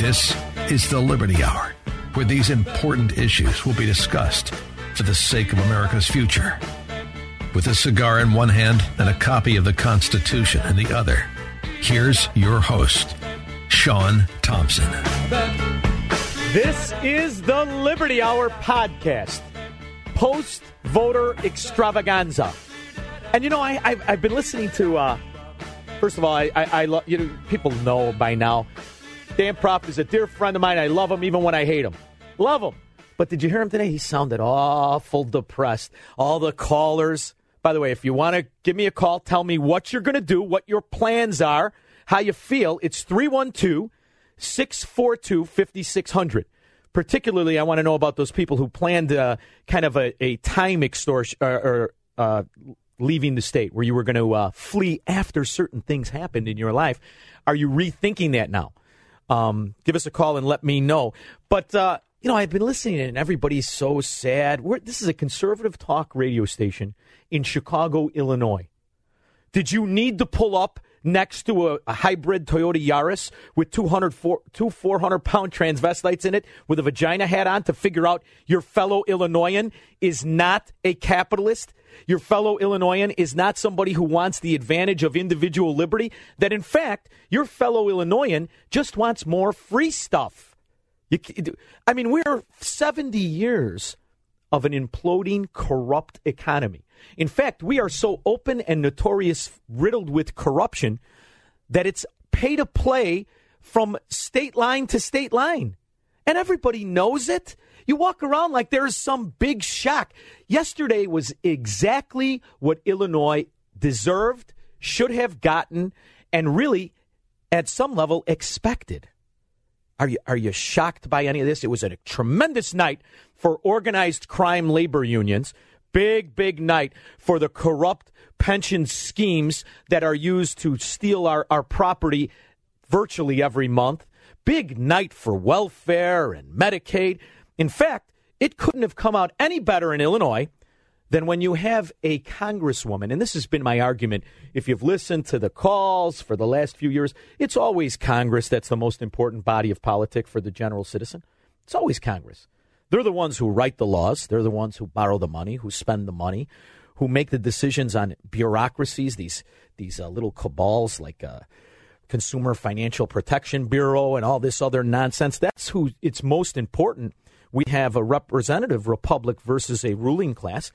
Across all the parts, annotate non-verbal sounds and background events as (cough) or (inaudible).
This is the Liberty Hour, where these important issues will be discussed for the sake of America's future. With a cigar in one hand and a copy of the Constitution in the other, here's your host, Sean Thompson. This is the Liberty Hour podcast, post voter extravaganza. And you know, I, I've, I've been listening to. Uh, first of all, I, I, I love you know people know by now. Dan Proft is a dear friend of mine. I love him even when I hate him. Love him. But did you hear him today? He sounded awful depressed. All the callers. By the way, if you want to give me a call, tell me what you're going to do, what your plans are, how you feel. It's 312 642 5600. Particularly, I want to know about those people who planned uh, kind of a, a time extortion or, or uh, leaving the state where you were going to uh, flee after certain things happened in your life. Are you rethinking that now? Um, give us a call and let me know. But, uh, you know, I've been listening and everybody's so sad. We're, this is a conservative talk radio station in Chicago, Illinois. Did you need to pull up next to a, a hybrid Toyota Yaris with 200, four, two 400 pound transvestites in it with a vagina hat on to figure out your fellow Illinoisan is not a capitalist? Your fellow Illinoisan is not somebody who wants the advantage of individual liberty? That in fact, your fellow Illinoisan just wants more free stuff. You, I mean, we're 70 years of an imploding, corrupt economy. In fact, we are so open and notorious, riddled with corruption, that it's pay to play from state line to state line. And everybody knows it. You walk around like there is some big shock. Yesterday was exactly what Illinois deserved, should have gotten, and really, at some level, expected. Are you, are you shocked by any of this? It was a tremendous night for organized crime labor unions. Big, big night for the corrupt pension schemes that are used to steal our, our property virtually every month. Big night for welfare and Medicaid. In fact, it couldn't have come out any better in Illinois than when you have a congresswoman, and this has been my argument. If you've listened to the calls for the last few years, it's always Congress that's the most important body of politics for the general citizen. It's always Congress. They're the ones who write the laws. They're the ones who borrow the money, who spend the money, who make the decisions on bureaucracies. These these uh, little cabals like uh, Consumer Financial Protection Bureau and all this other nonsense. That's who it's most important. We have a representative republic versus a ruling class.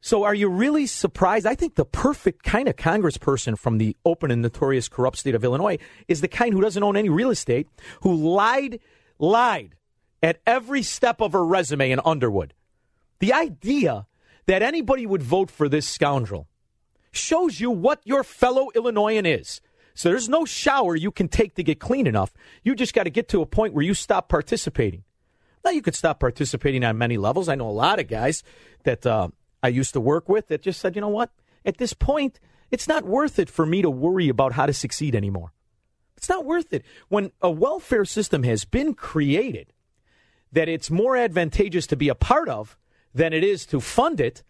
So, are you really surprised? I think the perfect kind of congressperson from the open and notorious corrupt state of Illinois is the kind who doesn't own any real estate, who lied, lied at every step of her resume in Underwood. The idea that anybody would vote for this scoundrel shows you what your fellow Illinoisan is. So there's no shower you can take to get clean enough. You just got to get to a point where you stop participating. Now, you could stop participating on many levels. I know a lot of guys that uh, I used to work with that just said, you know what? At this point, it's not worth it for me to worry about how to succeed anymore. It's not worth it. When a welfare system has been created, that it's more advantageous to be a part of than it is to fund it,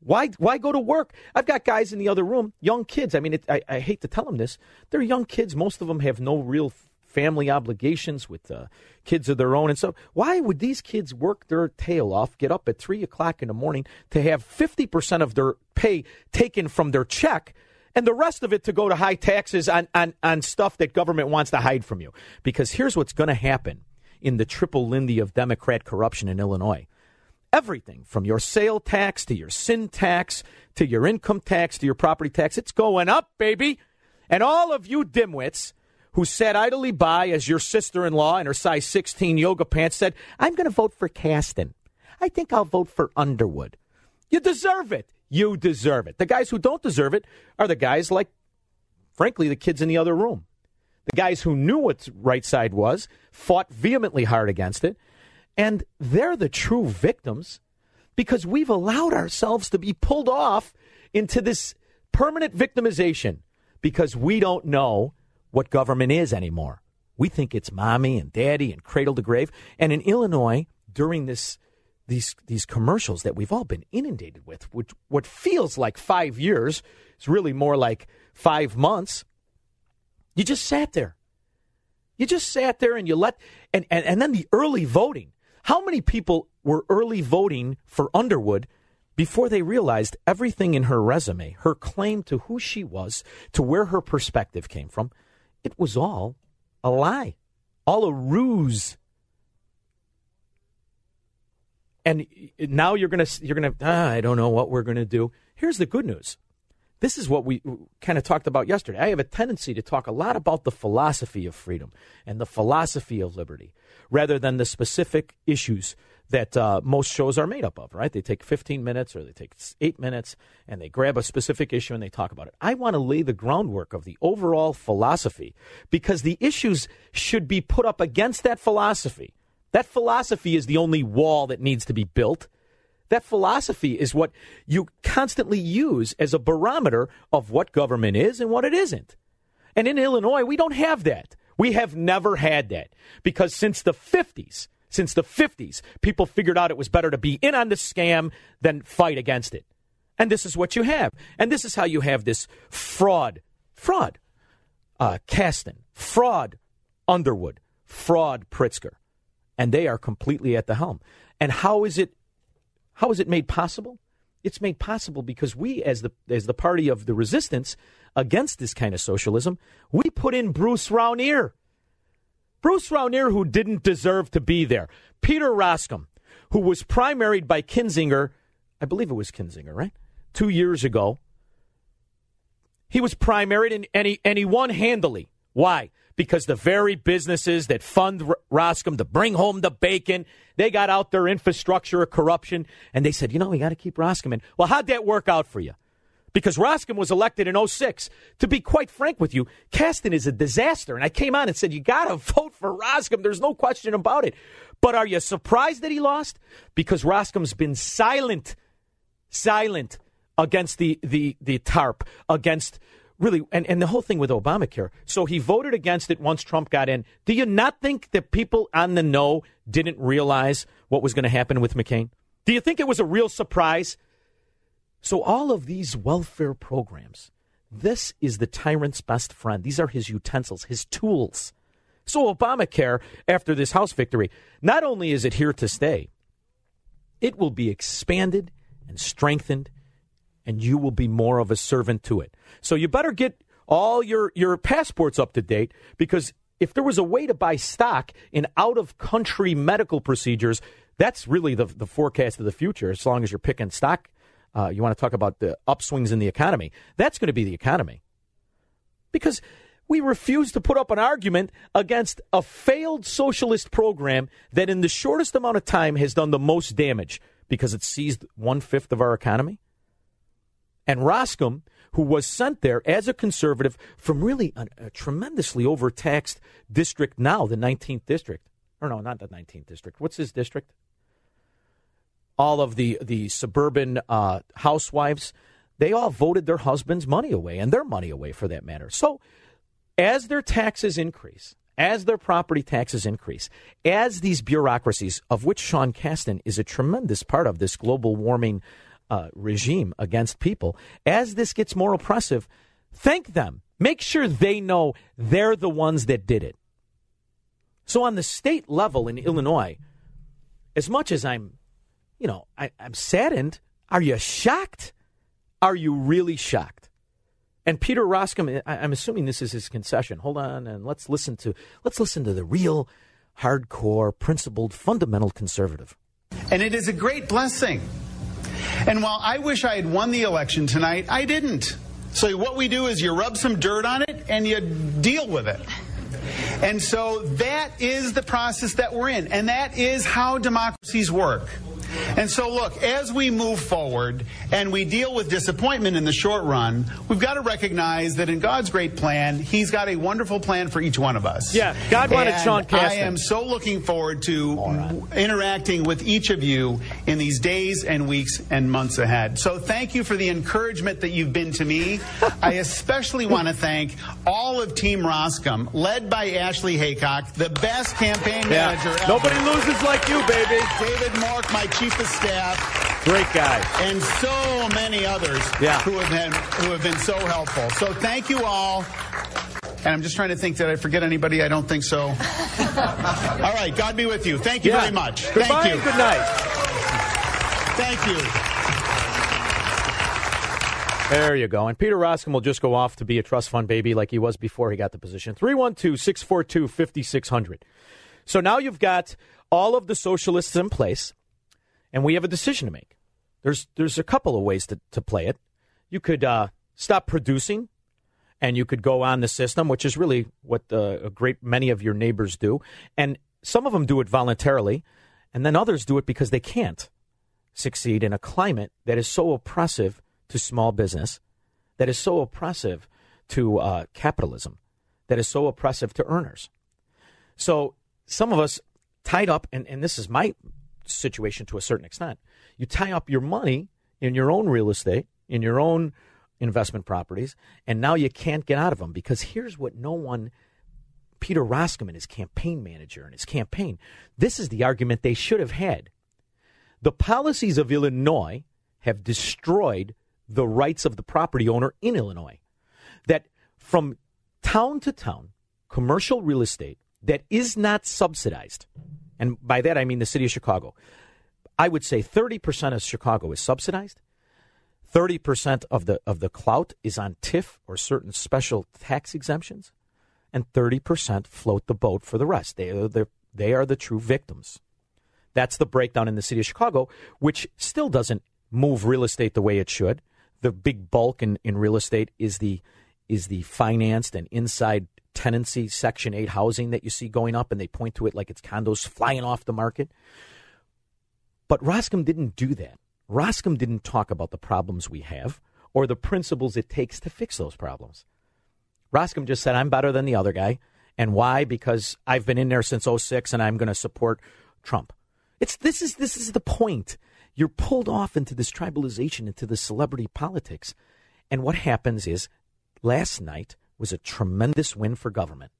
why why go to work? I've got guys in the other room, young kids. I mean, it, I, I hate to tell them this. They're young kids. Most of them have no real family obligations with uh, kids of their own. And so, why would these kids work their tail off, get up at 3 o'clock in the morning to have 50% of their pay taken from their check and the rest of it to go to high taxes on, on, on stuff that government wants to hide from you. Because here's what's going to happen in the triple Lindy of Democrat corruption in Illinois. Everything from your sale tax to your sin tax to your income tax to your property tax, it's going up, baby. And all of you dimwits who sat idly by as your sister in law in her size 16 yoga pants said, I'm going to vote for Casten. I think I'll vote for Underwood. You deserve it. You deserve it. The guys who don't deserve it are the guys like, frankly, the kids in the other room. The guys who knew what right side was, fought vehemently hard against it, and they're the true victims because we've allowed ourselves to be pulled off into this permanent victimization because we don't know what government is anymore. We think it's mommy and daddy and cradle to grave. And in Illinois, during this these these commercials that we've all been inundated with, which what feels like five years is really more like five months. You just sat there. You just sat there and you let and, and, and then the early voting. How many people were early voting for Underwood before they realized everything in her resume, her claim to who she was, to where her perspective came from, it was all a lie, all a ruse and now you're gonna you're gonna ah, I don't know what we're gonna do. Here's the good news. This is what we kind of talked about yesterday. I have a tendency to talk a lot about the philosophy of freedom and the philosophy of liberty, rather than the specific issues that uh, most shows are made up of. Right? They take 15 minutes or they take eight minutes and they grab a specific issue and they talk about it. I want to lay the groundwork of the overall philosophy because the issues should be put up against that philosophy that philosophy is the only wall that needs to be built. That philosophy is what you constantly use as a barometer of what government is and what it isn't. And in Illinois, we don't have that. We have never had that because since the 50s, since the 50s, people figured out it was better to be in on the scam than fight against it. And this is what you have. And this is how you have this fraud, fraud, uh, Casten, fraud, Underwood, fraud, Pritzker and they are completely at the helm. And how is it how is it made possible? It's made possible because we, as the as the party of the resistance against this kind of socialism, we put in Bruce Rauner. Bruce Rauner, who didn't deserve to be there. Peter Roskam, who was primaried by Kinzinger, I believe it was Kinzinger, right? Two years ago. He was primaried and, and, he, and he won handily. Why? because the very businesses that fund Roskam to bring home the bacon, they got out their infrastructure of corruption, and they said, you know, we got to keep Roskam in. Well, how'd that work out for you? Because Roskam was elected in 06. To be quite frank with you, Casten is a disaster. And I came on and said, you got to (laughs) vote for Roskam. There's no question about it. But are you surprised that he lost? Because Roskam's been silent, silent against the, the, the TARP, against really, and, and the whole thing with Obamacare. So he voted against it once Trump got in. Do you not think that people on the know didn't realize what was going to happen with McCain? Do you think it was a real surprise? So all of these welfare programs, this is the tyrant's best friend. These are his utensils, his tools. So Obamacare, after this House victory, not only is it here to stay, it will be expanded and strengthened and you will be more of a servant to it. So you better get all your, your passports up to date because if there was a way to buy stock in out of country medical procedures, that's really the, the forecast of the future as long as you're picking stock. Uh, you want to talk about the upswings in the economy. That's going to be the economy. Because we refuse to put up an argument against a failed socialist program that, in the shortest amount of time, has done the most damage because it seized one fifth of our economy. And Roskam, who was sent there as a conservative from really a, a tremendously overtaxed district now, the 19th district. Or no, not the 19th district. What's his district? All of the, the suburban uh, housewives, they all voted their husbands' money away and their money away for that matter. So as their taxes increase, as their property taxes increase, as these bureaucracies, of which Sean Casten is a tremendous part of this global warming uh, regime against people, as this gets more oppressive, thank them. Make sure they know they're the ones that did it. So, on the state level in Illinois, as much as I'm, you know, I, I'm saddened, are you shocked? Are you really shocked? And Peter Roskam, I'm assuming this is his concession. Hold on, and let's listen to let's listen to the real, hardcore, principled, fundamental conservative. And it is a great blessing. And while I wish I had won the election tonight, I didn't. So what we do is you rub some dirt on it and you deal with it. And so that is the process that we're in, and that is how democracies work. And so, look, as we move forward and we deal with disappointment in the short run, we've got to recognize that in God's great plan, He's got a wonderful plan for each one of us. Yeah, God wanted and Sean Casten. I am so looking forward to right. interacting with each of you in these days and weeks and months ahead. So, thank you for the encouragement that you've been to me. (laughs) I especially want to thank all of Team Roskam, led by Ashley Haycock, the best campaign Yeah. manager ever. Nobody loses like you, baby. David Mork, my chief of staff, Great guy. and so many others Yeah. who have been who have been so helpful. So thank you all. And I'm just trying to think that I forget anybody. I don't think so. (laughs) all right, God be with you. Thank you Yeah. very much. Goodbye Thank you. good night. Thank you. There you go. And Peter Roskam will just go off to be a trust fund baby like he was before he got the position. 312 642 5600. So now you've got all of the socialists in place, and we have a decision to make. There's, there's a couple of ways to, to play it. You could uh, stop producing, and you could go on the system, which is really what uh, a great many of your neighbors do. And some of them do it voluntarily, and then others do it because they can't succeed in a climate that is so oppressive to small business, that is so oppressive to uh, capitalism, that is so oppressive to earners. So some of us tied up, and, and this is my situation to a certain extent. You tie up your money in your own real estate, in your own investment properties, and now you can't get out of them because here's what no one Peter Roskam and his campaign manager and his campaign. This is the argument they should have had. The policies of Illinois have destroyed the rights of the property owner in Illinois. That from town to town, commercial real estate that is not subsidized, and by that I mean the city of Chicago, I would say 30% of Chicago is subsidized. 30% of the of the clout is on TIF or certain special tax exemptions, and 30% float the boat for the rest. They are the, they are the true victims. That's the breakdown in the city of Chicago, which still doesn't move real estate the way it should. The big bulk in, in real estate is the is the financed and inside tenancy section 8 housing that you see going up and they point to it like it's condos flying off the market. But Roskam didn't do that. Roskam didn't talk about the problems we have or the principles it takes to fix those problems. Roskam just said, I'm better than the other guy. And why? Because I've been in there since 06 and I'm going to support Trump. It's this is this is the point. You're pulled off into this tribalization, into the celebrity politics. And what happens is last night was a tremendous win for government.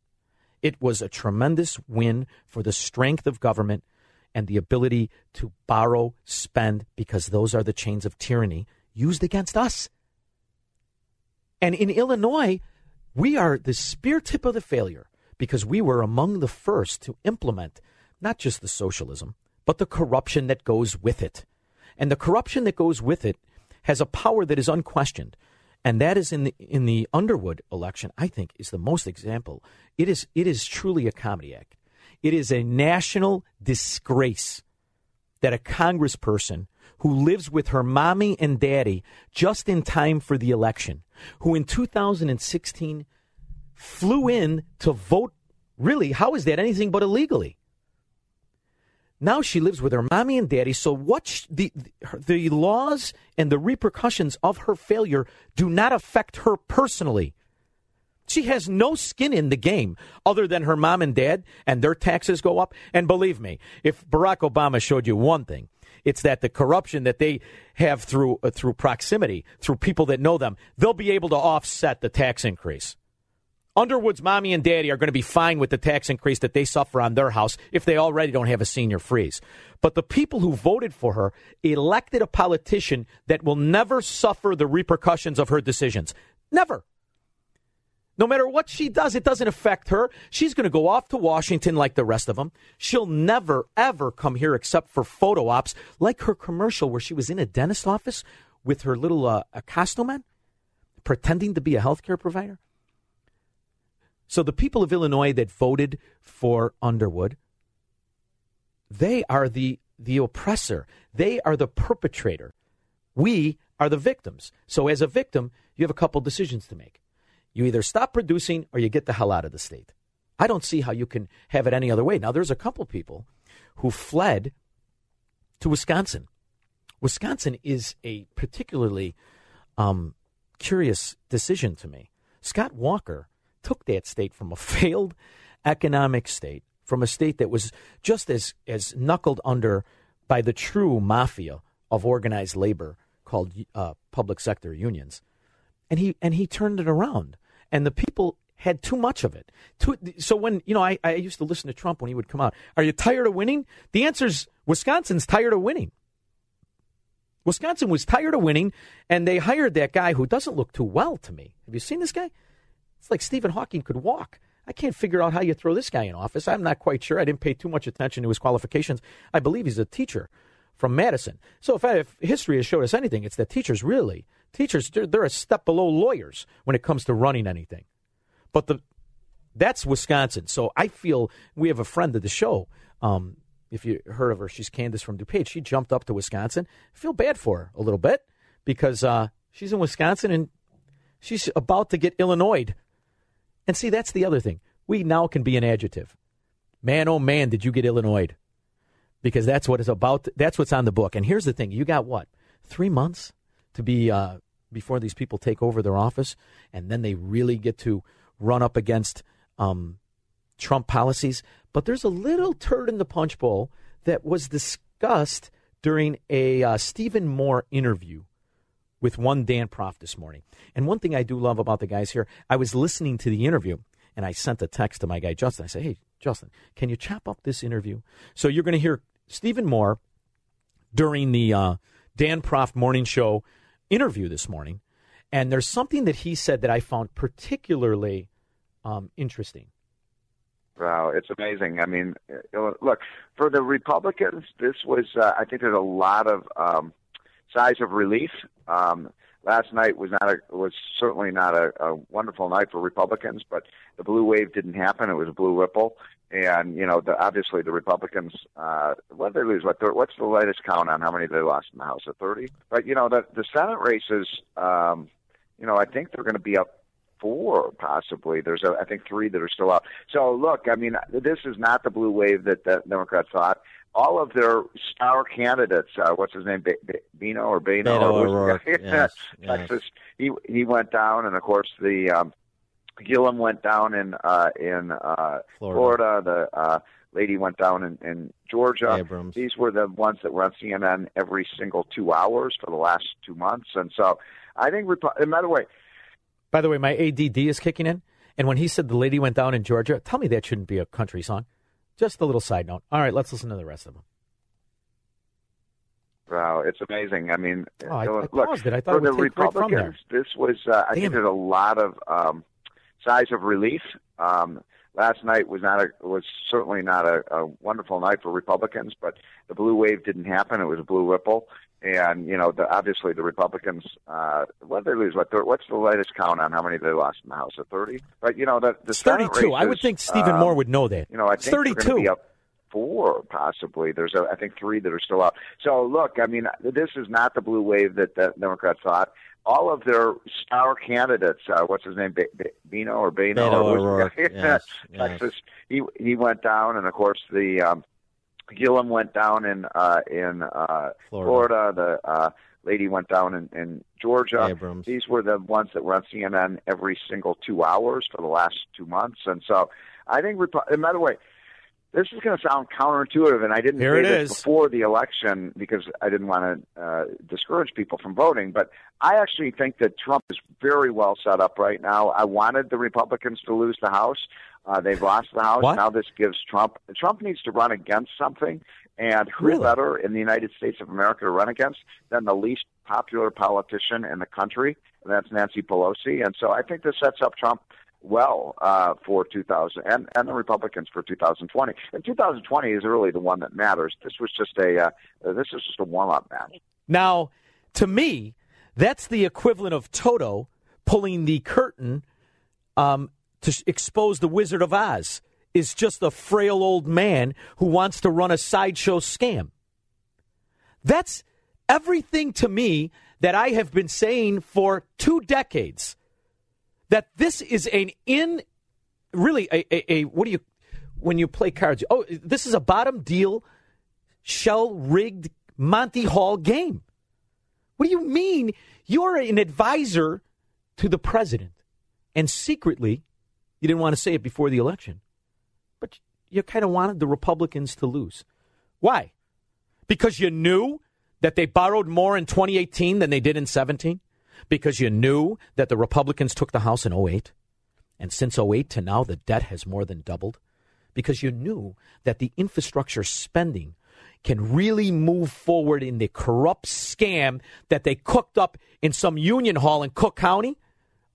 It was a tremendous win for the strength of government and the ability to borrow, spend, because those are the chains of tyranny used against us. And in Illinois, we are the spear tip of the failure because we were among the first to implement not just the socialism, but the corruption that goes with it. And the corruption that goes with it has a power that is unquestioned. And that is in the in the Underwood election, I think, is the most example. It is it is truly a comedy act. It is a national disgrace that a congressperson who lives with her mommy and daddy just in time for the election, who in 2016 flew in to vote. Really, how is that anything but illegally? Now she lives with her mommy and daddy. So what sh- the the laws and the repercussions of her failure do not affect her personally. She has no skin in the game other than her mom and dad, and their taxes go up. And believe me, if Barack Obama showed you one thing, it's that the corruption that they have through uh, through proximity, through people that know them, they'll be able to offset the tax increase. Underwood's mommy and daddy are going to be fine with the tax increase that they suffer on their house if they already don't have a senior freeze. But the people who voted for her elected a politician that will never suffer the repercussions of her decisions. Never. No matter what she does, it doesn't affect her. She's going to go off to Washington like the rest of them. She'll never, ever come here except for photo ops, like her commercial where she was in a dentist office with her little uh, Acosto man. pretending to be a healthcare provider. So the people of Illinois that voted for Underwood, they are the the oppressor. They are the perpetrator. We are the victims. So as a victim, you have a couple decisions to make. You either stop producing or you get the hell out of the state. I don't see how you can have it any other way. Now there's a couple people who fled to Wisconsin. Wisconsin is a particularly um, curious decision to me. Scott Walker took that state from a failed economic state, from a state that was just as, as knuckled under by the true mafia of organized labor called uh, public sector unions, and he and he turned it around. And the people had too much of it. Too, so when you know, I, I used to listen to Trump when he would come out. Are you tired of winning? The answer is Wisconsin's tired of winning. Wisconsin was tired of winning, and they hired that guy who doesn't look too well to me. Have you seen this guy? It's like Stephen Hawking could walk. I can't figure out how you throw this guy in office. I'm not quite sure. I didn't pay too much attention to his qualifications. I believe he's a teacher from Madison. So if, I, if history has showed us anything, it's that teachers really, teachers, they're, they're a step below lawyers when it comes to running anything. But the that's Wisconsin. So I feel we have a friend of the show. Um, if you heard of her, she's Candace from DuPage. She jumped up to Wisconsin. I feel bad for her a little bit because uh, she's in Wisconsin and she's about to get Illinois and see, that's the other thing. We now can be an adjective. Man, oh man, did you get Illinois? Because that's what it's about. That's what's on the book. And here's the thing: you got what three months to be uh, before these people take over their office, and then they really get to run up against um, Trump policies. But there's a little turd in the punch bowl that was discussed during a uh, Stephen Moore interview with one Dan Proft this morning. And one thing I do love about the guys here, I was listening to the interview and I sent a text to my guy Justin. I said, "Hey, Justin, can you chop up this interview?" So you're going to hear Stephen Moore during the uh, Dan Proft morning show interview this morning, and there's something that he said that I found particularly um, interesting. Wow, it's amazing. I mean, look for the Republicans. This was, uh, I think, there's a lot of um, sighs of relief. Um, last night was not a was certainly not a, a wonderful night for Republicans, but the blue wave didn't happen. It was a blue ripple, and you know, the, obviously the Republicans. Uh, what did they lose? What what's the latest count on how many they lost in the House? Of thirty. But you know, the the Senate races. Um, you know, I think they're going to be up four possibly. There's a, I think three that are still out. So look, I mean, this is not the blue wave that the Democrats thought all of their star candidates. Uh, what's his name? Bino or Bino? Beto O'Rourke. (laughs) yes, Texas. Yes. He he went down, and of course the um, Gillum went down in uh, in uh, Florida. Florida. The uh, lady went down in, in Georgia. Abrams. These were the ones that were on CNN every single two hours for the last two months, and so I think. And by the way, by the way, my ADD is kicking in, and when he said the lady went down in Georgia, tell me that shouldn't be a country song. Just a little side note. All right, let's listen to the rest of them. Wow, it's amazing. I mean, oh, I, I look, it. I thought for the Republicans, this was, uh, I think, there's a lot of um, sighs of relief. Um, last night was not a was certainly not a, a wonderful night for Republicans, but the blue wave didn't happen. It was a blue ripple, and you know, the, obviously the Republicans. Uh, what did they lose? What what's the latest count on how many they lost in the House? Of thirty? But you know, the the thirty-two. Races, I would think Stephen um, Moore would know that. You know, I think thirty-two. Up four possibly. There's a, I think three that are still out. So look, I mean, this is not the blue wave that the Democrats thought. All of their star candidates, uh, what's his name, Bino or Bino, Beto or (laughs) yes, Texas. Yes. He he went down, and of course the um, Gillum went down in uh, in uh, Florida. Florida. The uh, lady went down in, in Georgia. Abrams. These were the ones that were on CNN every single two hours for the last two months, and so I think. And by the way, this is going to sound counterintuitive, and I didn't Here say this is. before the election because I didn't want to uh, discourage people from voting. But I actually think that Trump is very well set up right now. I wanted the Republicans to lose the House. Uh, they've lost the House. What? Now this gives Trump. Trump needs to run against something, and who Really? better in the United States of America to run against than the least popular politician in the country? And that's Nancy Pelosi. And so I think this sets up Trump well uh, for 2000 and, and the Republicans for 2020. And 2020 is really the one that matters. This was just a uh, this is just a warm up match. Now, to me, that's the equivalent of Toto pulling the curtain um, to expose the Wizard of Oz is just a frail old man who wants to run a sideshow scam. That's everything to me that I have been saying for two decades. That this is an in really a, a, a what do you when you play cards? Oh, this is a bottom deal, shell rigged Monty Hall game. What do you mean you're an advisor to the president and secretly you didn't want to say it before the election, but you kind of wanted the Republicans to lose. Why? Because you knew that they borrowed more in 2018 than they did in 17? Because you knew that the Republicans took the House in 08? And since 08 to now, the debt has more than doubled? Because you knew that the infrastructure spending can really move forward in the corrupt scam that they cooked up in some union hall in Cook County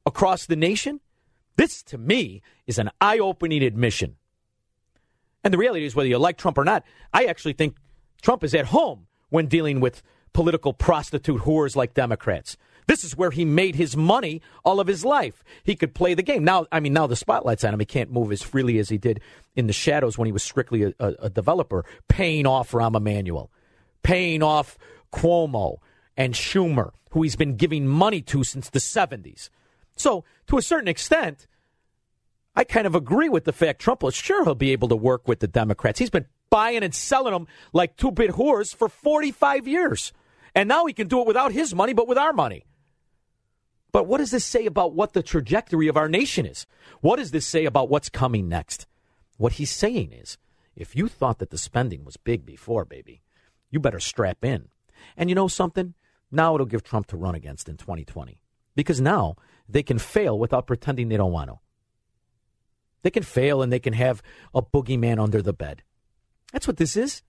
across the nation? This, to me, is an eye opening admission. And the reality is, whether you like Trump or not, I actually think Trump is at home when dealing with political prostitute whores like Democrats. This is where he made his money all of his life. He could play the game. Now, I mean, now the spotlight's on him. He can't move as freely as he did in the shadows when he was strictly a, a, a developer, paying off Rahm Emanuel, paying off Cuomo and Schumer, who he's been giving money to since the 70s. So, to a certain extent, I kind of agree with the fact Trump will sure he'll be able to work with the Democrats. He's been buying and selling them like two bit whores for 45 years. And now he can do it without his money, but with our money. But what does this say about what the trajectory of our nation is? What does this say about what's coming next? What he's saying is if you thought that the spending was big before, baby, you better strap in. And you know something? Now it'll give Trump to run against in 2020. Because now they can fail without pretending they don't want to. They can fail and they can have a boogeyman under the bed. That's what this is.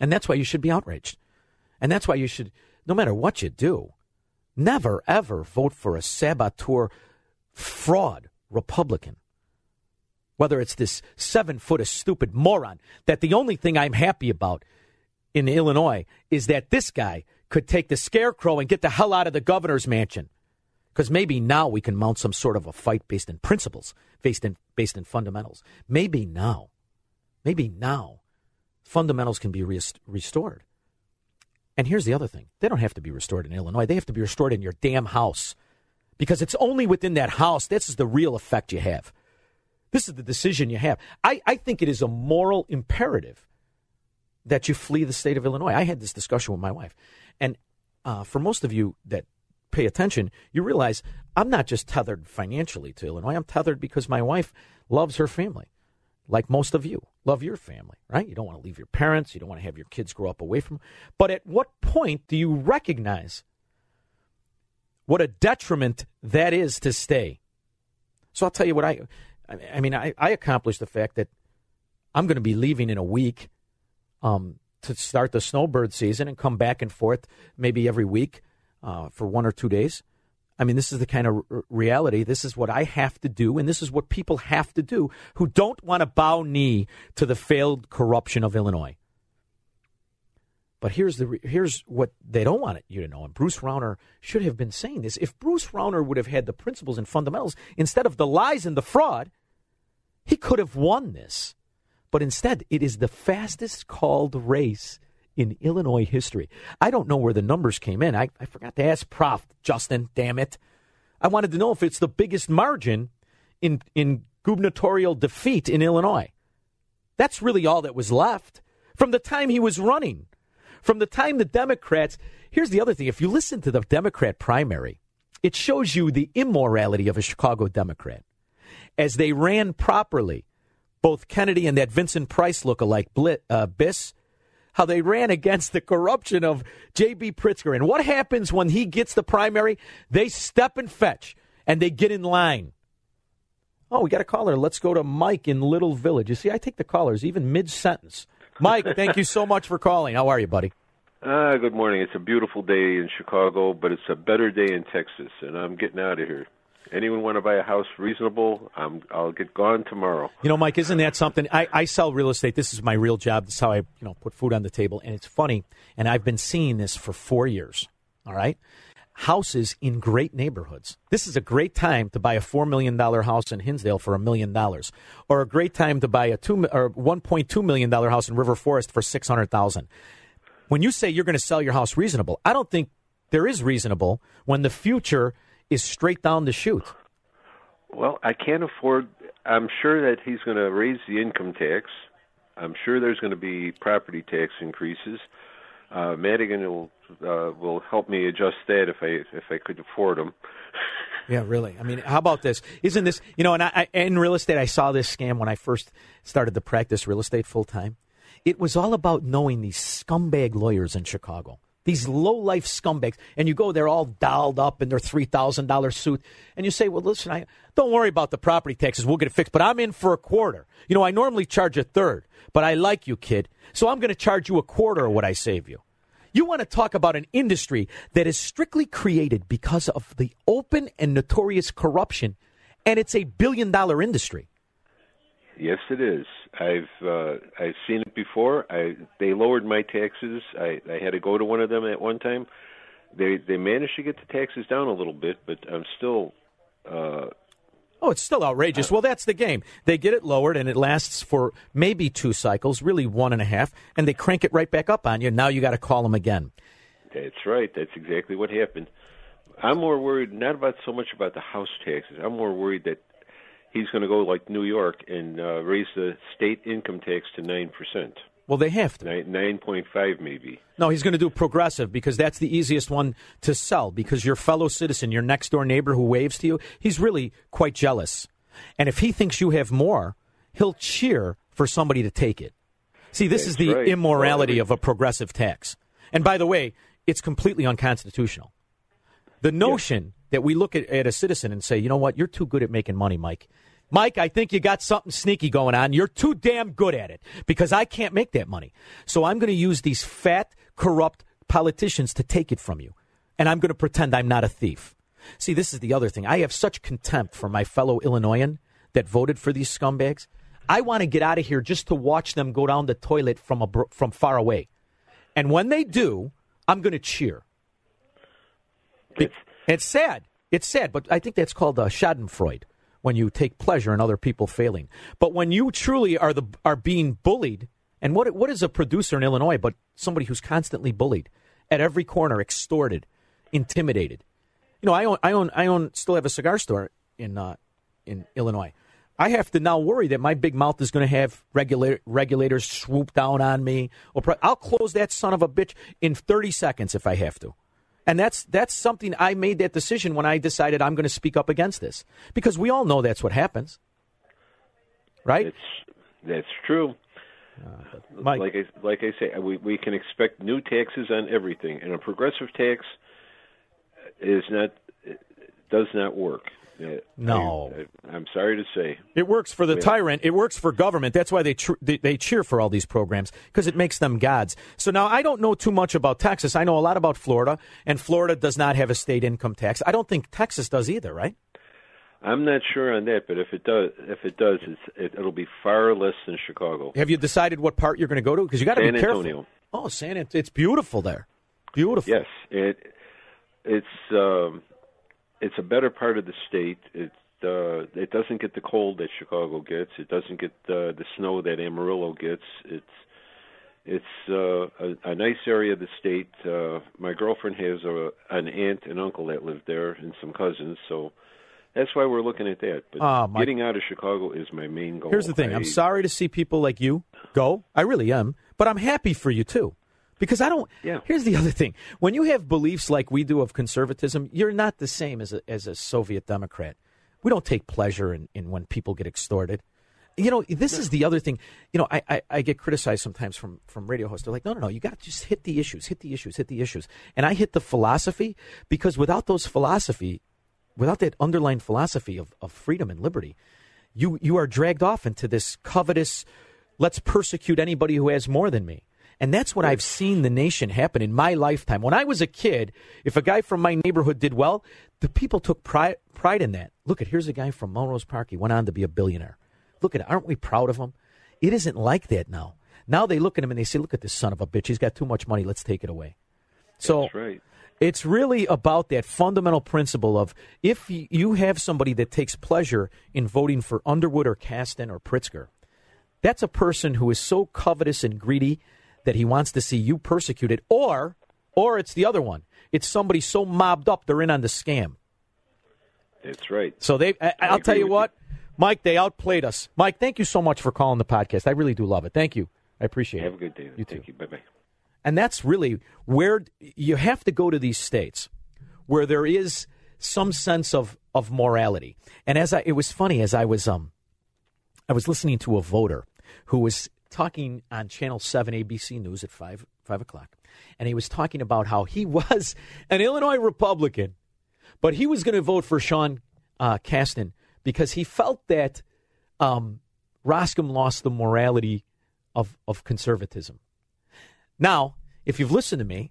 And that's why you should be outraged. And that's why you should, no matter what you do, never, ever vote for a saboteur fraud Republican. Whether it's this seven foot stupid moron, that the only thing I'm happy about in Illinois is that this guy could take the scarecrow and get the hell out of the governor's mansion. Because maybe now we can mount some sort of a fight based in principles, based in, based in fundamentals. Maybe now, maybe now, fundamentals can be rest- restored. And here's the other thing they don't have to be restored in Illinois, they have to be restored in your damn house. Because it's only within that house, this is the real effect you have. This is the decision you have. I, I think it is a moral imperative that you flee the state of Illinois. I had this discussion with my wife. And uh, for most of you that pay attention, you realize I'm not just tethered financially to Illinois. I'm tethered because my wife loves her family, like most of you love your family, right? You don't want to leave your parents. You don't want to have your kids grow up away from. But at what point do you recognize what a detriment that is to stay? So I'll tell you what I, I mean, I, I accomplished the fact that I'm going to be leaving in a week um, to start the snowbird season and come back and forth maybe every week uh, for one or two days. I mean, this is the kind of r- reality. This is what I have to do, and this is what people have to do who don't want to bow knee to the failed corruption of Illinois. But here's the re- here's what they don't want you to know, and Bruce Rauner should have been saying this. If Bruce Rauner would have had the principles and fundamentals instead of the lies and the fraud, he could have won this. But instead, it is the fastest called race in Illinois history. I don't know where the numbers came in. I, I forgot to ask Proft. Justin, damn it. I wanted to know if it's the biggest margin in, in gubernatorial defeat in Illinois. That's really all that was left from the time he was running. From the time the Democrats. Here's the other thing if you listen to the Democrat primary, it shows you the immorality of a Chicago Democrat. As they ran properly, both Kennedy and that Vincent Price lookalike, uh, Biss, how they ran against the corruption of J.B. Pritzker. And what happens when he gets the primary? They step and fetch, and they get in line. Oh, we got a caller. Let's go to Mike in Little Village. You see, I take the callers even mid sentence. Mike, (laughs) thank you so much for calling. How are you, buddy? Uh, good morning. It's a beautiful day in Chicago, but it's a better day in Texas, and I'm getting out of here. Anyone want to buy a house reasonable? I'm, I'll get gone tomorrow. You know, Mike, isn't that something? I, I sell real estate. This is my real job. This is how I, you know, put food on the table. And it's funny, and I've been seeing this for four years. All right, houses in great neighborhoods. This is a great time to buy a $4 million house in Hinsdale for a million dollars, or a great time to buy a two or $1.2 million house in River Forest for 600000 When you say you're going to sell your house reasonable, I don't think there is reasonable when the future is straight down the chute. Well, I can't afford. I'm sure that he's going to raise the income tax. I'm sure there's going to be property tax increases. Uh, Madigan will uh, will help me adjust that if I if I could afford them. (laughs) Yeah, really. I mean, how about this? Isn't this you know? And I, I in real estate, I saw this scam when I first started to practice real estate full time. It was all about knowing these scumbag lawyers in Chicago. These low life scumbags, and you go there all dolled up in their three thousand dollar suit, and you say, "Well, listen, I don't worry about the property taxes; we'll get it fixed." But I'm in for a quarter. You know, I normally charge a third, but I like you, kid, so I'm going to charge you a quarter of what I save you. You want to talk about an industry that is strictly created because of the open and notorious corruption, and it's a billion dollar industry. Yes, it is. I've uh, I've seen it before. I they lowered my taxes. I I had to go to one of them at one time. They they managed to get the taxes down a little bit, but I'm still. Uh, Oh, it's still outrageous. Well, that's the game. They get it lowered, and it lasts for maybe two cycles, really one and a half, and they crank it right back up on you. Now you got to call them again. That's right. That's exactly what happened. I'm more worried not about so much about the house taxes. I'm more worried that he's going to go like New York and uh, raise the state income tax to nine percent. Well, they have to. Nine, Nine point five, maybe. No, he's going to do progressive because that's the easiest one to sell. Because your fellow citizen, your next door neighbor who waves to you, he's really quite jealous. And if he thinks you have more, he'll cheer for somebody to take it. See, this That's is the right. immorality Well, of a progressive tax. And by the way, it's completely unconstitutional. The notion that we look at, at a citizen and say, you know what, you're too good at making money, Mike. Mike, I think you got something sneaky going on. You're too damn good at it because I can't make that money. So I'm going to use these fat, corrupt politicians to take it from you. And I'm going to pretend I'm not a thief. See, this is the other thing. I have such contempt for my fellow Illinoisan that voted for these scumbags. I want to get out of here just to watch them go down the toilet from, a, from far away. And when they do, I'm going to cheer. Be- it's sad. It's sad, but I think that's called uh, Schadenfreude when you take pleasure in other people failing. But when you truly are the are being bullied, and what what is a producer in Illinois but somebody who's constantly bullied at every corner, extorted, intimidated? You know, I own I own I own still have a cigar store in uh, in Illinois. I have to now worry that my big mouth is going to have regula- regulators swoop down on me. I'll close that son of a bitch in 30 seconds if I have to. And that's that's something I made that decision when I decided I'm going to speak up against this because we all know that's what happens, right? It's that's true. Uh, Mike. Like I like I say, we we can expect new taxes on everything, and a progressive tax is not does not work. Uh, No. I, am sorry to say. It works for the tyrant. It works for government. That's why they tr- they, they cheer for all these programs because it makes them gods. So now I don't know too much about Texas. I know a lot about Florida, and Florida does not have a state income tax. I don't think Texas does either, right? I'm not sure on that, but if it does, if it does, it's, it, it'll be far less than Chicago. Have you decided what part you're going to go to? Because you got to be San careful. Antonio. Oh, San Antonio. It's beautiful there. Beautiful. Yes, it it's um, it's a better part of the state. It uh, it doesn't get the cold that Chicago gets. It doesn't get uh, the snow that Amarillo gets. It's it's uh, a, a nice area of the state. Uh, my girlfriend has a an aunt and uncle that live there, and some cousins. So that's why we're looking at that. But Ah, my- getting out of Chicago is my main goal. Here's the thing. I- I'm sorry to see people like you go. I really am. But I'm happy for you too. Because I don't Yeah. Here's the (laughs) other thing. When you have beliefs like we do of conservatism, you're not the same as a as a Soviet Democrat. We don't take pleasure in, in when people get extorted. You know, this is the other thing. You know, I, I, I get criticized sometimes from, from radio hosts. They're like, no, no, no, you got to just hit the issues, hit the issues, hit the issues. And I hit the philosophy because without those philosophy, without that underlying philosophy of, of freedom and liberty, you you are dragged off into this covetous let's persecute anybody who has more than me and that's what i've seen the nation happen in my lifetime. When i was a kid if a guy from my neighborhood did well the people took pride, pride in that. Look at here's a guy from melrose park. He went on to be a billionaire. Look at it aren't we proud of him? It isn't like that now. Now they look at him and they say look at this son of a bitch. He's got too much money. Let's take it away. So That's right. It's really about that fundamental principle of if you have somebody that takes pleasure in voting for Underwood or Casten or Pritzker, that's a person who is so covetous and greedy that he wants to see you persecuted, or or it's the other one. It's somebody so mobbed up they're in on the scam. That's right. So they, I, I I'll tell you what, Mike, they outplayed us. Mike, thank you so much for calling the podcast. I really do love it. Thank you. I appreciate Have it. Have a good day. You Thank too. you. Bye bye. And that's really where you have to go to these states where there is some sense of, of morality. And as I, it was funny as I was, um, I was listening to a voter who was talking on Channel 7 ABC News at 5, 5 o'clock. And he was talking about how he (laughs) was an Illinois Republican, but he was going to vote for Sean uh, because he felt that um, lost the morality of, of conservatism. Now, if you've listened to me,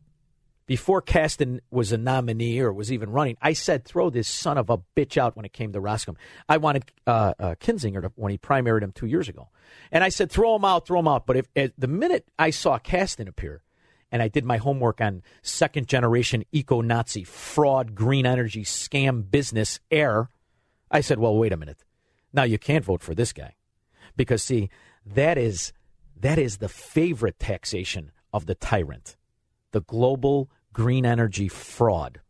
before Casten was a nominee or was even running, I said throw this son of a bitch out when it came to Roskam. I wanted uh, uh, Kinzinger to, when he primaried him two years ago, and I said throw him out, throw him out. But if at the minute I saw Casten appear, and I did my homework on second generation eco Nazi fraud, green energy scam business air, I said, well, wait a minute. Now you can't vote for this guy because see that is that is the favorite taxation of the tyrant, the global green energy fraud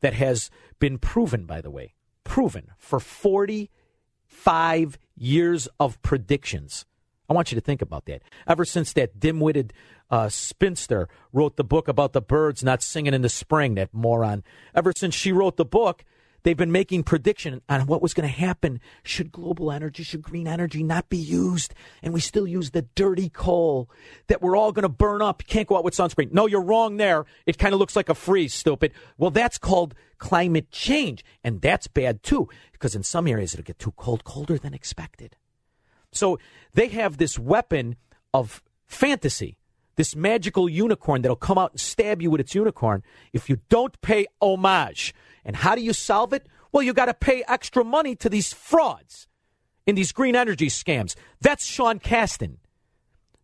that has been proven, by the way, proven for 45 years of predictions. I want you to think about that. Ever since that dim witted uh, spinster wrote the book about the birds not singing in the spring, that moron, ever since she wrote the book, they've been making prediction on what was going to happen should global energy, should green energy not be used, and we still use the dirty coal that we're all going to burn up. Can't go out with sunscreen. No, you're wrong there. It kind of looks like a freeze, stupid. Well, that's called climate change, and that's bad too, because in some areas it'll get too cold, colder than expected. So they have this weapon of fantasy, this magical unicorn that'll come out and stab you with its unicorn if you don't pay homage. And how do you solve it? Well, you got to pay extra money to these frauds in these green energy scams. That's Sean Casten.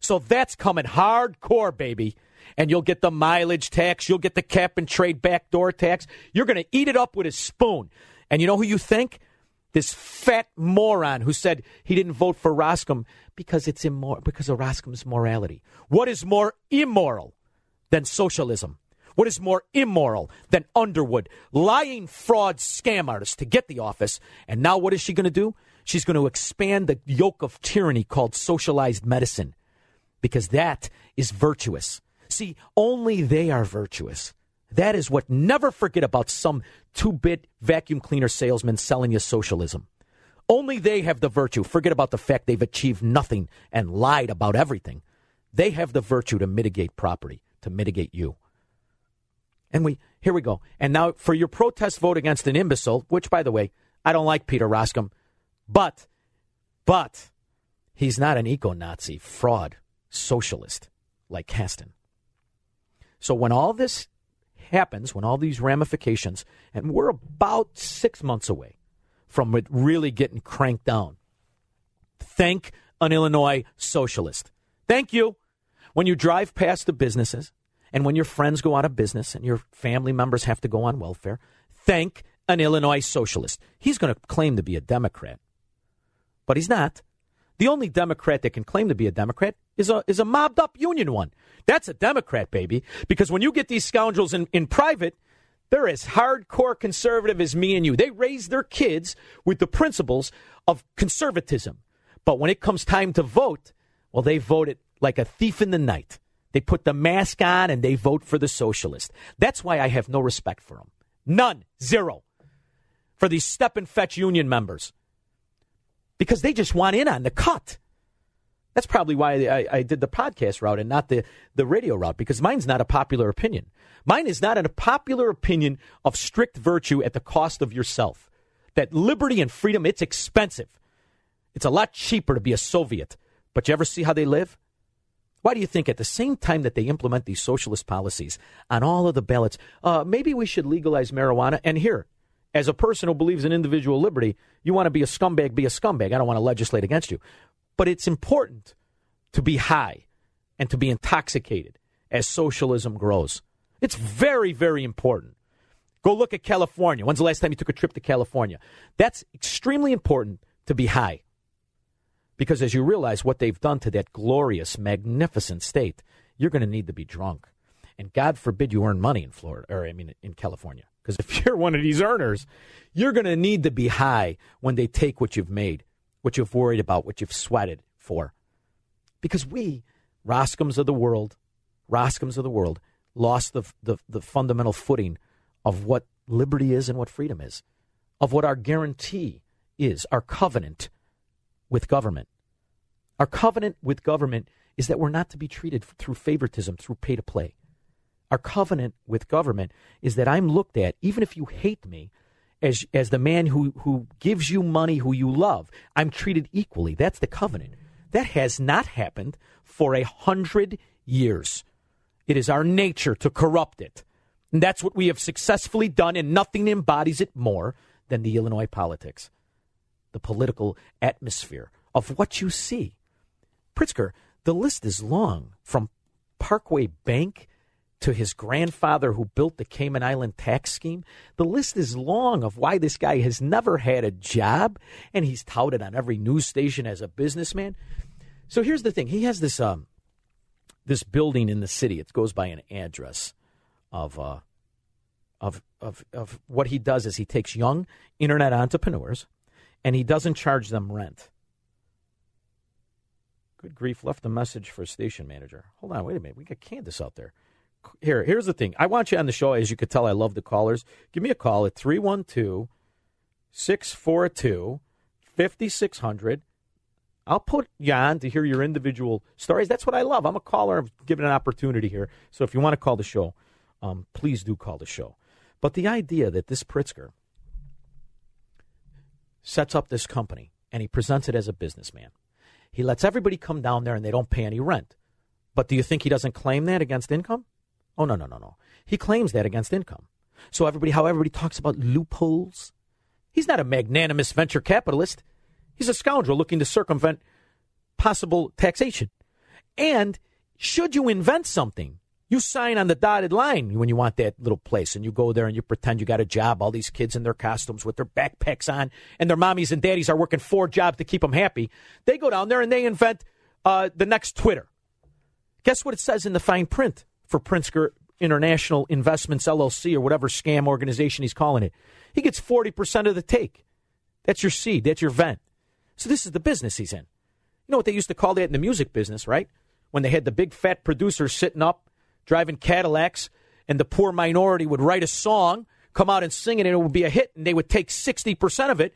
So that's coming hardcore, baby. And you'll get the mileage tax, you'll get the cap and trade backdoor tax. You're going to eat it up with a spoon. And you know who you think? This fat moron who said he didn't vote for Roskam because it's immoral because of Roskam's morality. What is more immoral than socialism? What is more immoral than Underwood lying fraud scam artists to get the office? And now what is she going to do? She's going to expand the yoke of tyranny called socialized medicine because that is virtuous. See, only they are virtuous. That is what never forget about some two bit vacuum cleaner salesman selling you socialism. Only they have the virtue. Forget about the fact they've achieved nothing and lied about everything. They have the virtue to mitigate property, to mitigate you. And we here we go. And now for your protest vote against an imbecile, which by the way, I don't like Peter Roskam, but but he's not an eco-Nazi fraud socialist like Casten. So when all this happens, when all these ramifications, and we're about six months away from it really getting cranked down. Thank an Illinois socialist. Thank you. When you drive past the businesses and when your friends go out of business and your family members have to go on welfare, thank an Illinois socialist. He's going to claim to be a Democrat, but he's not. The only Democrat that can claim to be a Democrat is a is a mobbed up union one. That's a Democrat, baby. Because when you get these scoundrels in, in private, they're as hardcore conservative as me and you. They raise their kids with the principles of conservatism. But when it comes time to vote, well, they vote it like a thief in the night. They put the mask on and they vote for the socialist. That's why I have no respect for them. None. Zero. For these step and fetch union members. Because they just want in on the cut. That's probably why I, I, did the podcast route and not the, the radio route, because mine's not a popular opinion. Mine is not a popular opinion of strict virtue at the cost of yourself. That liberty and freedom, it's expensive. It's a lot cheaper to be a Soviet. But you ever see how they live? Why do you think at the same time that they implement these socialist policies on all of the ballots, uh, maybe we should legalize marijuana? And here, as a person who believes in individual liberty, you want to be a scumbag, be a scumbag. I don't want to legislate against you. But it's important to be high and to be intoxicated as socialism grows. It's very, very important. Go look at California. When's the last time you took a trip to California? That's extremely important to be high. Because as you realize what they've done to that glorious, magnificent state, you're going to need to be drunk. And God forbid you earn money in Florida, or I mean, in California. Because if (laughs) you're one of these earners, you're going to need to be high when they take what you've made, what you've worried about, what you've sweated for. Because we, Roskams of the world, Roskams of the world, lost the, the, the fundamental footing of what liberty is and what freedom is, of what our guarantee is, our covenant with government. Our covenant with government is that we're not to be treated through favoritism, through pay to play. Our covenant with government is that I'm looked at, even if you hate me, as, as the man who, who gives you money who you love. I'm treated equally. That's the covenant. That has not happened for a hundred years. It is our nature to corrupt it. And that's what we have successfully done, and nothing embodies it more than the Illinois politics, the political atmosphere of what you see. Pritzker, the list is long from Parkway Bank to his grandfather who built the Cayman Island tax scheme. The list is long of why this guy has never had a job and he's touted on every news station as a businessman. So here's the thing. He has this um this building in the city. It goes by an address of uh of of of what he does is he takes young internet entrepreneurs and he doesn't charge them rent. Good grief, left a message for station manager. Hold on, wait a minute. We got Candace out there here, here's the thing. I want you on the show. As you could tell, I love the callers. Give me a call at 312 642 5600. I'll put you on to hear your individual stories. That's what I love. I'm a caller. I'm given an opportunity here. So if you want to call the show, um, please do call the show. But the idea that this Pritzker sets up this company and he presents it as a businessman, he lets everybody come down there and they don't pay any rent. But do you think he doesn't claim that against income? Oh, no, no, no, no. He claims that against income. So everybody, how everybody talks about loopholes. He's not a magnanimous venture capitalist. He's a scoundrel looking to circumvent possible taxation. And should you invent something, you sign on the dotted line when you want that little place and you go there and you pretend you got a job. All these kids in their costumes with their backpacks on and their mommies and daddies are working four jobs to keep them happy. They go down there and they invent uh, the next Twitter. Guess what it says in the fine print? For Pritzker International Investments LLC or whatever scam organization he's calling it. He gets 40% of the take. That's your seed, that's your vent. So this is the business he's in. You know what they used to call that in the music business, right? When they had the big fat producers sitting up driving Cadillacs and the poor minority would write a song, come out and sing it, and it would be a hit, and they would take 60% of it.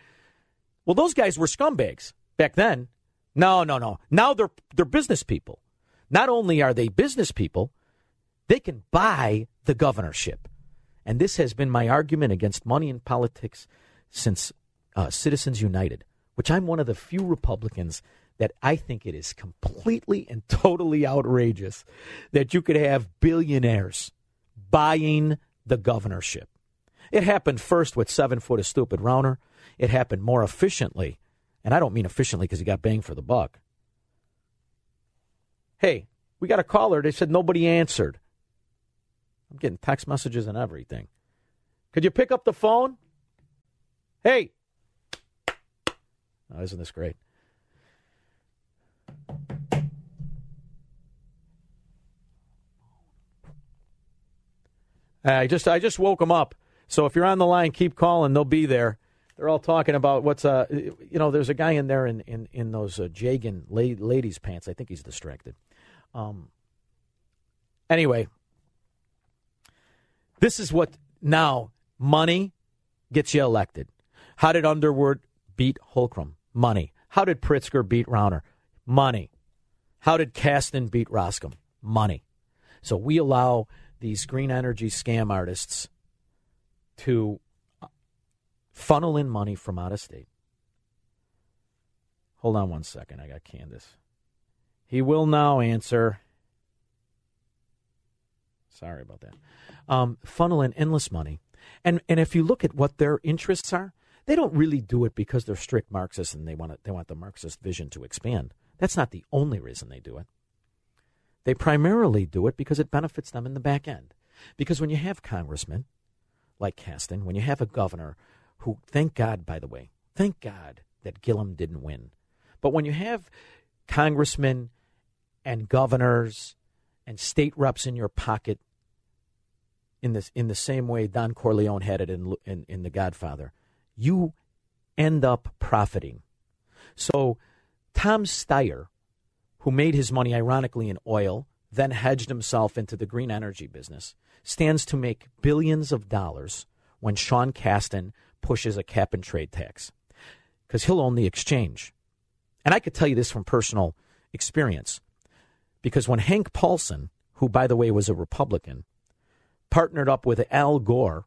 Well, those guys were scumbags back then. No, no, no. Now they're, they're business people. Not only are they business people, they can buy the governorship. And this has been my argument against money in politics since uh, Citizens United, which I'm one of the few Republicans that I think it is completely and totally outrageous that you could have billionaires buying the governorship. It happened first with seven foot of stupid Rauner. It happened more efficiently, and I don't mean efficiently because he got bang for the buck. Hey, we got a caller. They said nobody answered. I'm getting text messages and everything. Could you pick up the phone? Hey. Oh, isn't this great? I just I just woke them up. So if you're on the line, keep calling. They'll be there. They're all talking about what's uh you know there's a guy in there in in in those uh, Jagan ladies pants. I think he's distracted. Um. Anyway, this is what now money gets you elected. How did Underwood beat Holcomb? Money. How did Pritzker beat Rauner? Money. How did Casten beat Roskam? Money. So we allow these green energy scam artists to uh, funnel in money from out of state. Hold on one second. I got Candace. He will now answer. Sorry about that um, funnel in endless money. And and if you look at what their interests are, they don't really do it because they're strict Marxists and they want it, they want the Marxist vision to expand. That's not the only reason they do it. They primarily do it because it benefits them in the back end. Because when you have congressmen like Casten, when you have a governor who, thank God, by the way, thank God that Gillum didn't win. But when you have congressmen and governors and state reps in your pocket in this in the same way Don Corleone had it in in, in The Godfather, you end up profiting. So Tom Steyer, who made his money ironically in oil, then hedged himself into the green energy business, stands to make billions of dollars when Sean Casten pushes a cap and trade tax because he'll own the exchange. And I could tell you this from personal experience because when Hank Paulson, who by the way was a Republican, partnered up with Al Gore,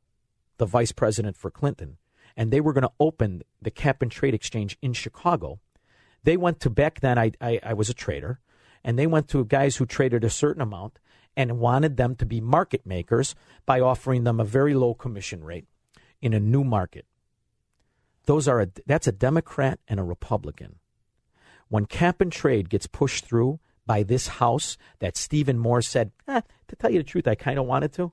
the vice president for Clinton, and they were going to open the cap and trade exchange in Chicago. They went to back then, I, I, I was a trader, and they went to guys who traded a certain amount and wanted them to be market makers by offering them a very low commission rate in a new market. Those are a, that's a Democrat and a Republican. When cap and trade gets pushed through by this House that Stephen Moore said, eh, to tell you the truth, I kind of wanted to,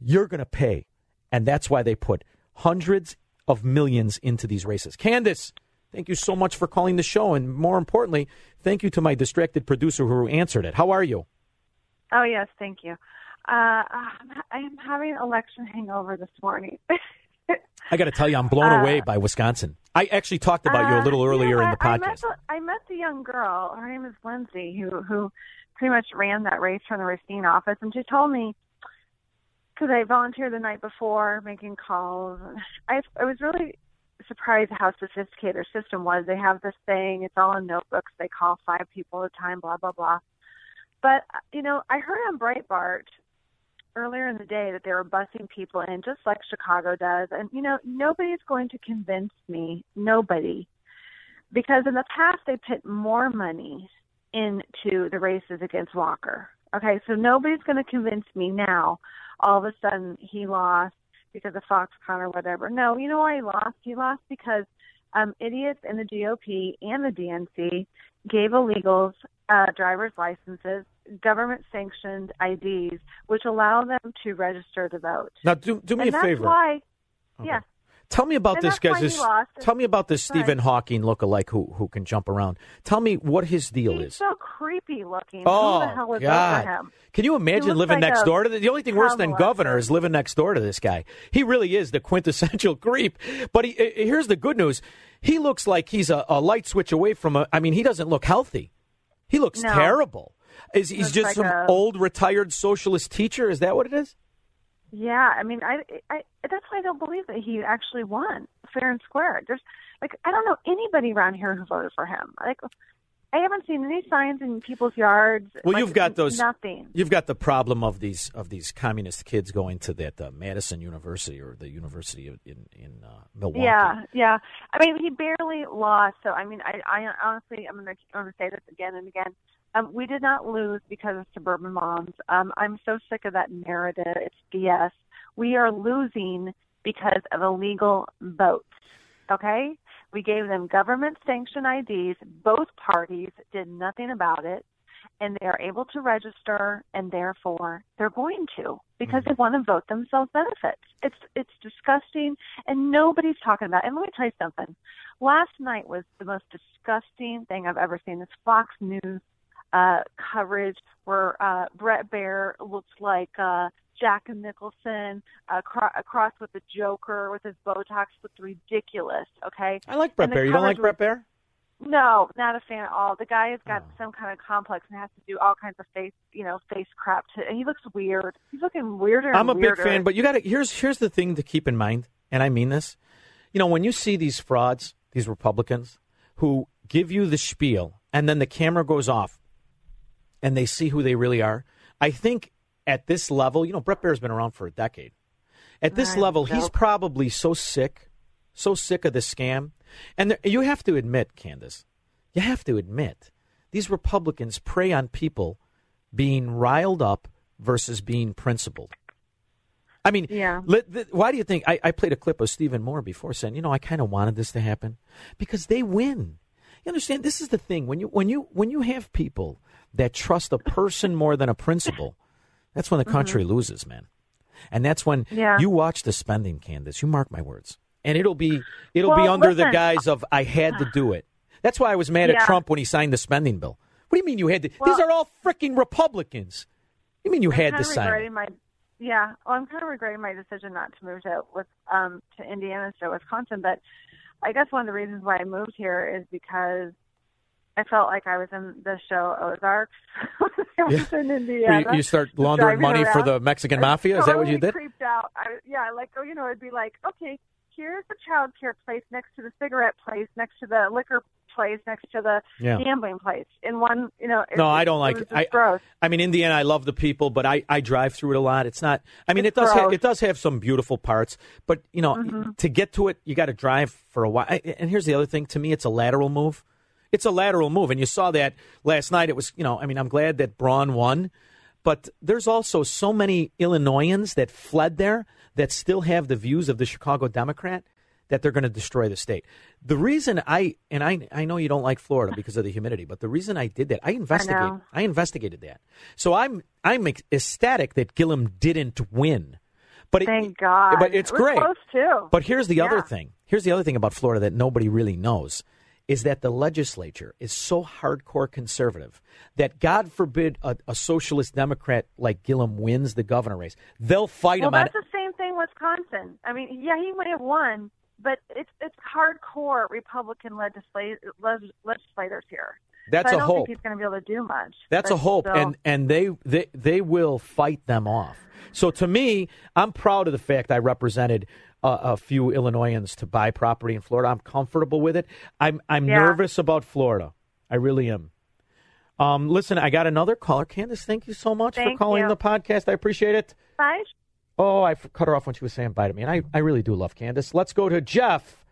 you're going to pay. And that's why they put hundreds of millions into these races. Candace, thank you so much for calling the show. And more importantly, thank you to my distracted producer who answered it. How are you? Oh, yes, thank you. Uh, I am having election hangover this morning. (laughs) I got to tell you, I'm blown Uh, away by Wisconsin. I actually talked about you a little Uh, earlier know in the what? I met podcast. the, I met the young girl. Her name is Lindsay, who who pretty much ran that race from the Racine office, and she told me because I volunteered the night before, making calls. I I was really surprised how sophisticated their system was. They have this thing; it's all in notebooks. They call five people at a time, blah blah blah. But you know, I heard on Breitbart earlier in the day that they were busing people in just like Chicago does. And you know, nobody's going to convince me, nobody. Because in the past they put more money into the races against Walker. Okay, so nobody's going to convince me now all of a sudden he lost because of Foxconn or whatever. No, you know why he lost? He lost because um, idiots in the GOP and the DNC gave illegals uh, driver's licenses, government sanctioned IDs, which allow them to register to vote. Now, do, do me and a that's favor. Why, yeah. Tell me about And this guy. This, tell me about this Sorry. Stephen Hawking lookalike who who can jump around. Tell me what his deal He's is. so creepy looking. Oh Who the hell is God! over him? Can you imagine living like next door to the, the only thing worse than governor is living next door to this guy. He really is the quintessential (laughs) creep. But he, here's the good news: he looks like he's a, a light switch away from a. I mean, he doesn't look healthy. He looks No. terrible. Is he's just like some a- old retired socialist teacher? Is that what it is? Yeah, I mean, I, I that's why I don't believe that he actually won fair and square. There's like I don't know anybody around here who voted for him. Like I haven't seen any signs in people's yards. Well, like, you've got those nothing. You've got the problem of these of these communist kids going to that uh, Madison University or the University of, in in uh, Milwaukee. Yeah, yeah. I mean, he barely lost. So I mean, I, I honestly, I'm gonna, I'm gonna say this again and again. Um, we did not lose because of suburban moms. Um, I'm so sick of that narrative. It's BS. We are losing because of illegal votes. Okay, we gave them government sanctioned IDs. Both parties did nothing about it, and they are able to register, and therefore they're going to because they want to vote themselves benefits. It's it's disgusting, and nobody's talking about. It. And let me tell you something. Last night was the most disgusting thing I've ever seen. This Fox News uh, coverage where uh, Bret Baier looks like uh, Jack Nicholson uh, cro- across with the Joker with his Botox looked ridiculous. Okay, I like Brett the You don't like Bret Baier? no, not a fan at all. The guy has Oh. got some kind of complex and has to do all kinds of face, you know, face crap. To, and he looks weird. He's looking weirder. I'm a and big fan, but you got to here's here's the thing to keep in mind, and I mean this. You know, when you see these frauds, these Republicans who give you the spiel, and then the camera goes off, and they see who they really are. I think at this level, you know, Bret Baier's been around for a decade. At this I level, he's probably so sick, so sick of the scam. And there, you have to admit, Candace, you have to admit, these Republicans prey on people being riled up versus being principled. I mean, Yeah. let- why do you think I, I played a clip of Stephen Moore before saying, you know, I kind of wanted this to happen because they win. You understand? This is the thing when you when you when you have people that trust a person more than a principle. That's when the country loses, man. And that's when Yeah. you watch the spending, Candace. You mark my words. And it'll be it'll be Well, under the guise of I had to do it. That's why I was mad at Trump when he signed the spending bill. What do you mean you had to? These are all freaking Republicans. You mean you had I'm to kind of sign? my yeah. Well, I'm kind of regretting my decision not to move to with um to Indiana of Wisconsin. But I guess one of the reasons why I moved here is because I felt like I was in the show Ozarks. (laughs) I was in Indiana. you, you start laundering money for the Mexican mafia? Is that what you did? Creeped out. I, yeah, like oh, you know, it'd be like, okay, here's the child care place next to the cigarette place, next to the liquor place, next to the Yeah. gambling place. In one, you know. It, No, I don't it like it. I, gross. I mean, in the end, I love the people, but I, I drive through it a lot. It's not. I mean, It's it does ha- it does have some beautiful parts, but you know, Mm-hmm. to get to it, you got to drive for a while. I, and here's the other thing: to me, it's a lateral move. It's a lateral move, and you saw that last night. It was, you know, I mean, I'm glad that Braun won, but there's also so many Illinoisans that fled there that still have the views of the Chicago Democrat that they're going to destroy the state. The reason I and I I know you don't like Florida because of the humidity, but the reason I did that, I investigated know. I investigated that. So I'm I'm ecstatic that Gillum didn't win. But it, Thank God. But it's It great. close, too. But here's the other thing. Here's the other thing about Florida that nobody really knows is that the legislature is so hardcore conservative that God forbid a, a socialist Democrat like Gillum wins the governor race. They'll fight Well, him on that's the same thing Wisconsin. I mean, yeah, he may have won, but it's it's hardcore Republican legislat- leg- legislators here. That's so a I don't hope. think he's going to be able to do much. That's But a hope, and and they, they they will fight them off. So to me, I'm proud of the fact I represented uh, a few Illinoisans to buy property in Florida. I'm comfortable with it. I'm I'm Yeah. nervous about Florida. I really am. Um, listen, I got another caller. Candace, thank you so much for calling you. the podcast. I appreciate it. Bye. Oh, I cut her off when she was saying bye to me, and I, I really do love Candace. Let's go to Jeff.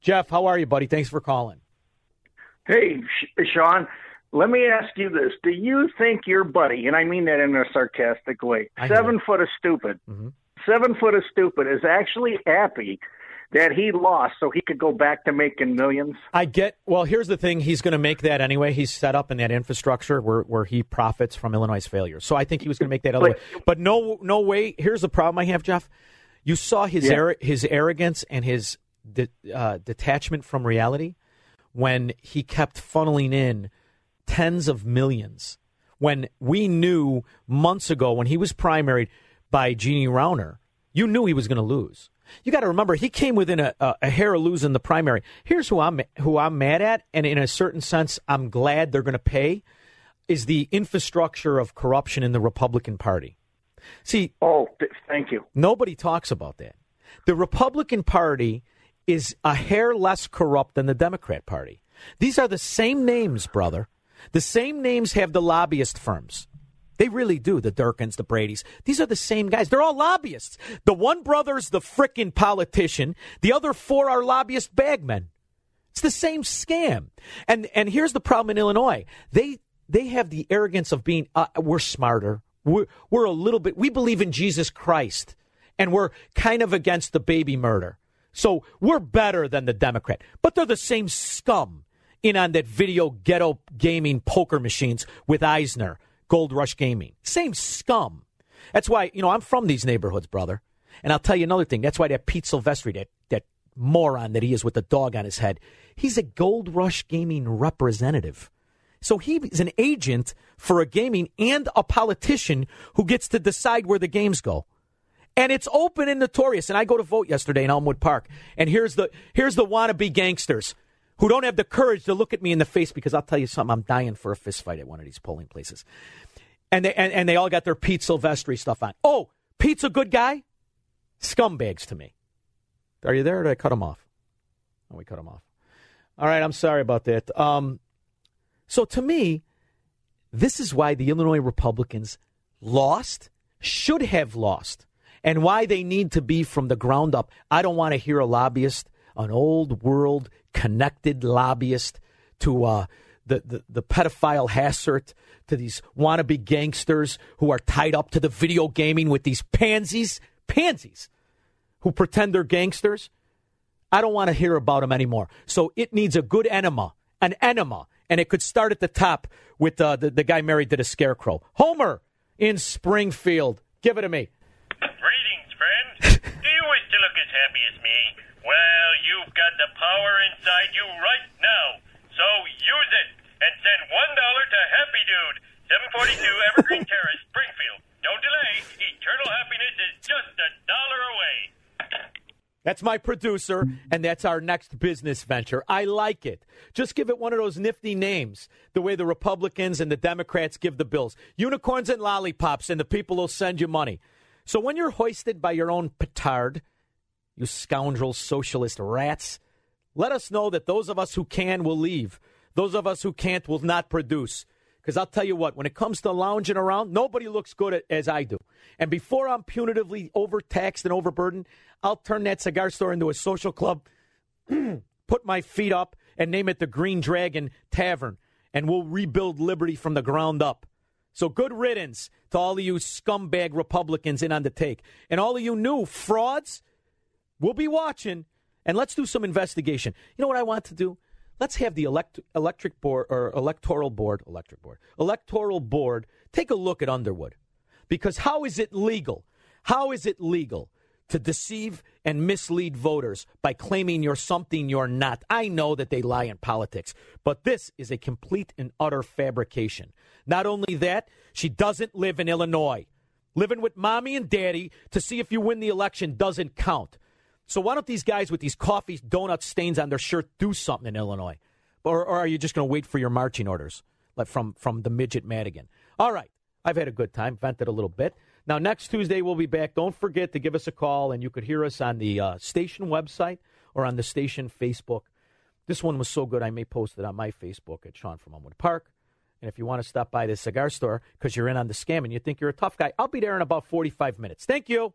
Jeff, how are you, buddy? Thanks for calling. Hey, Sean, let me ask you this. Do you think your buddy, and I mean that in a sarcastic way, seven foot of stupid, Mhm. seven foot of stupid is actually happy that he lost so he could go back to making millions? I get. Well, here's the thing. He's going to make that anyway. He's set up in that infrastructure where, where he profits from Illinois' failure. So I think he was going to make that other way. But no, no way. Here's the problem I have, Jeff. You saw his Yeah. arro- his arrogance and his de- uh, detachment from reality when he kept funneling in tens of millions. When we knew months ago when he was primaried by Jeannie Rauner, you knew he was going to lose. You got to remember he came within a, a, a hair of losing the primary. Here's who I'm who I'm mad at, and in a certain sense, I'm glad they're going to pay. Is the infrastructure of corruption in the Republican Party? See, Oh, th- thank you. Nobody talks about that. The Republican Party is a hair less corrupt than the Democrat Party. These are the same names, brother. The same names have the lobbyist firms. They really do. The Durkins, the Brady's. These are the same guys. They're all lobbyists. The one brother's the frickin' politician. The other four are lobbyist bagmen. It's the same scam. And and here's the problem in Illinois. They they have the arrogance of being uh, we're smarter. We're we're a little bit we believe in Jesus Christ and we're kind of against the baby murder. So we're better than the Democrat. But they're the same scum in on that video ghetto gaming poker machines with Eisner, Gold Rush Gaming. Same scum. That's why, you know, I'm from these neighborhoods, brother. And I'll tell you another thing. That's why that Pete Silvestri, that, that moron that he is with the dog on his head, he's a Gold Rush Gaming representative. So he's an agent for a gaming and a politician who gets to decide where the games go. And it's open and notorious. And I go to vote yesterday in Elmwood Park. And here's the here's the wannabe gangsters who don't have the courage to look at me in the face because I'll tell you something, I'm dying for a fistfight at one of these polling places. And they and, and they all got their Pete Silvestri stuff on. Oh, Pete's a good guy? Scumbags to me. Are you there did I cut him off? Oh, we cut him off. All right, I'm sorry about that. Um, so to me, this is why the Illinois Republicans lost, should have lost, and why they need to be from the ground up. I don't want to hear a lobbyist, an old world connected lobbyist to uh, the, the, the pedophile Hastert, to these wannabe gangsters who are tied up to the video gaming with these pansies, pansies, who pretend they're gangsters. I don't want to hear about them anymore. So it needs a good enema, an enema, and it could start at the top with uh, the, the guy married to the scarecrow. Homer, in Springfield. Give it to me. Greetings, friend. (laughs) Do you wish to look as happy as me? Well, you've got the power inside you right now. So use it and send $1 to Happy Dude, 742 Evergreen (laughs) Terrace, Springfield. Don't delay. Eternal happiness is just a dollar away. That's my producer, and that's our next business venture. I like it. Just give it one of those nifty names, the way the Republicans and the Democrats give the bills unicorns and lollipops, and the people will send you money. So when you're hoisted by your own petard, you scoundrel socialist rats, let us know that those of us who can will leave. Those of us who can't will not produce. Because I'll tell you what, when it comes to lounging around, nobody looks good as I do. And before I'm punitively overtaxed and overburdened, I'll turn that cigar store into a social club, (clears throat) put my feet up, and name it the Green Dragon Tavern. And we'll rebuild liberty from the ground up. So good riddance to all of you scumbag Republicans in on the take. And all of you new frauds, we'll be watching. And let's do some investigation. You know what I want to do? let's have the elect- electric board or electoral board, electric board, electoral board take a look at Underwood. Because how is it legal? How is it legal to deceive and mislead voters by claiming you're something you're not? I know that they lie in politics, but this is a complete and utter fabrication. Not only that, she doesn't live in Illinois. Living with mommy and daddy to see if you win the election doesn't count. So why don't these guys with these coffee donut stains on their shirt do something in Illinois? Or, or are you just going to wait for your marching orders like from, from the midget Madigan? All right. I've had a good time, vented a little bit. Now, next Tuesday, we'll be back. Don't forget to give us a call, and you could hear us on the uh, station website or on the station Facebook. This one was so good, I may post it on my Facebook at Sean from Elmwood Park. And if you want to stop by the cigar store because you're in on the scam and you think you're a tough guy, I'll be there in about 45 minutes. Thank you.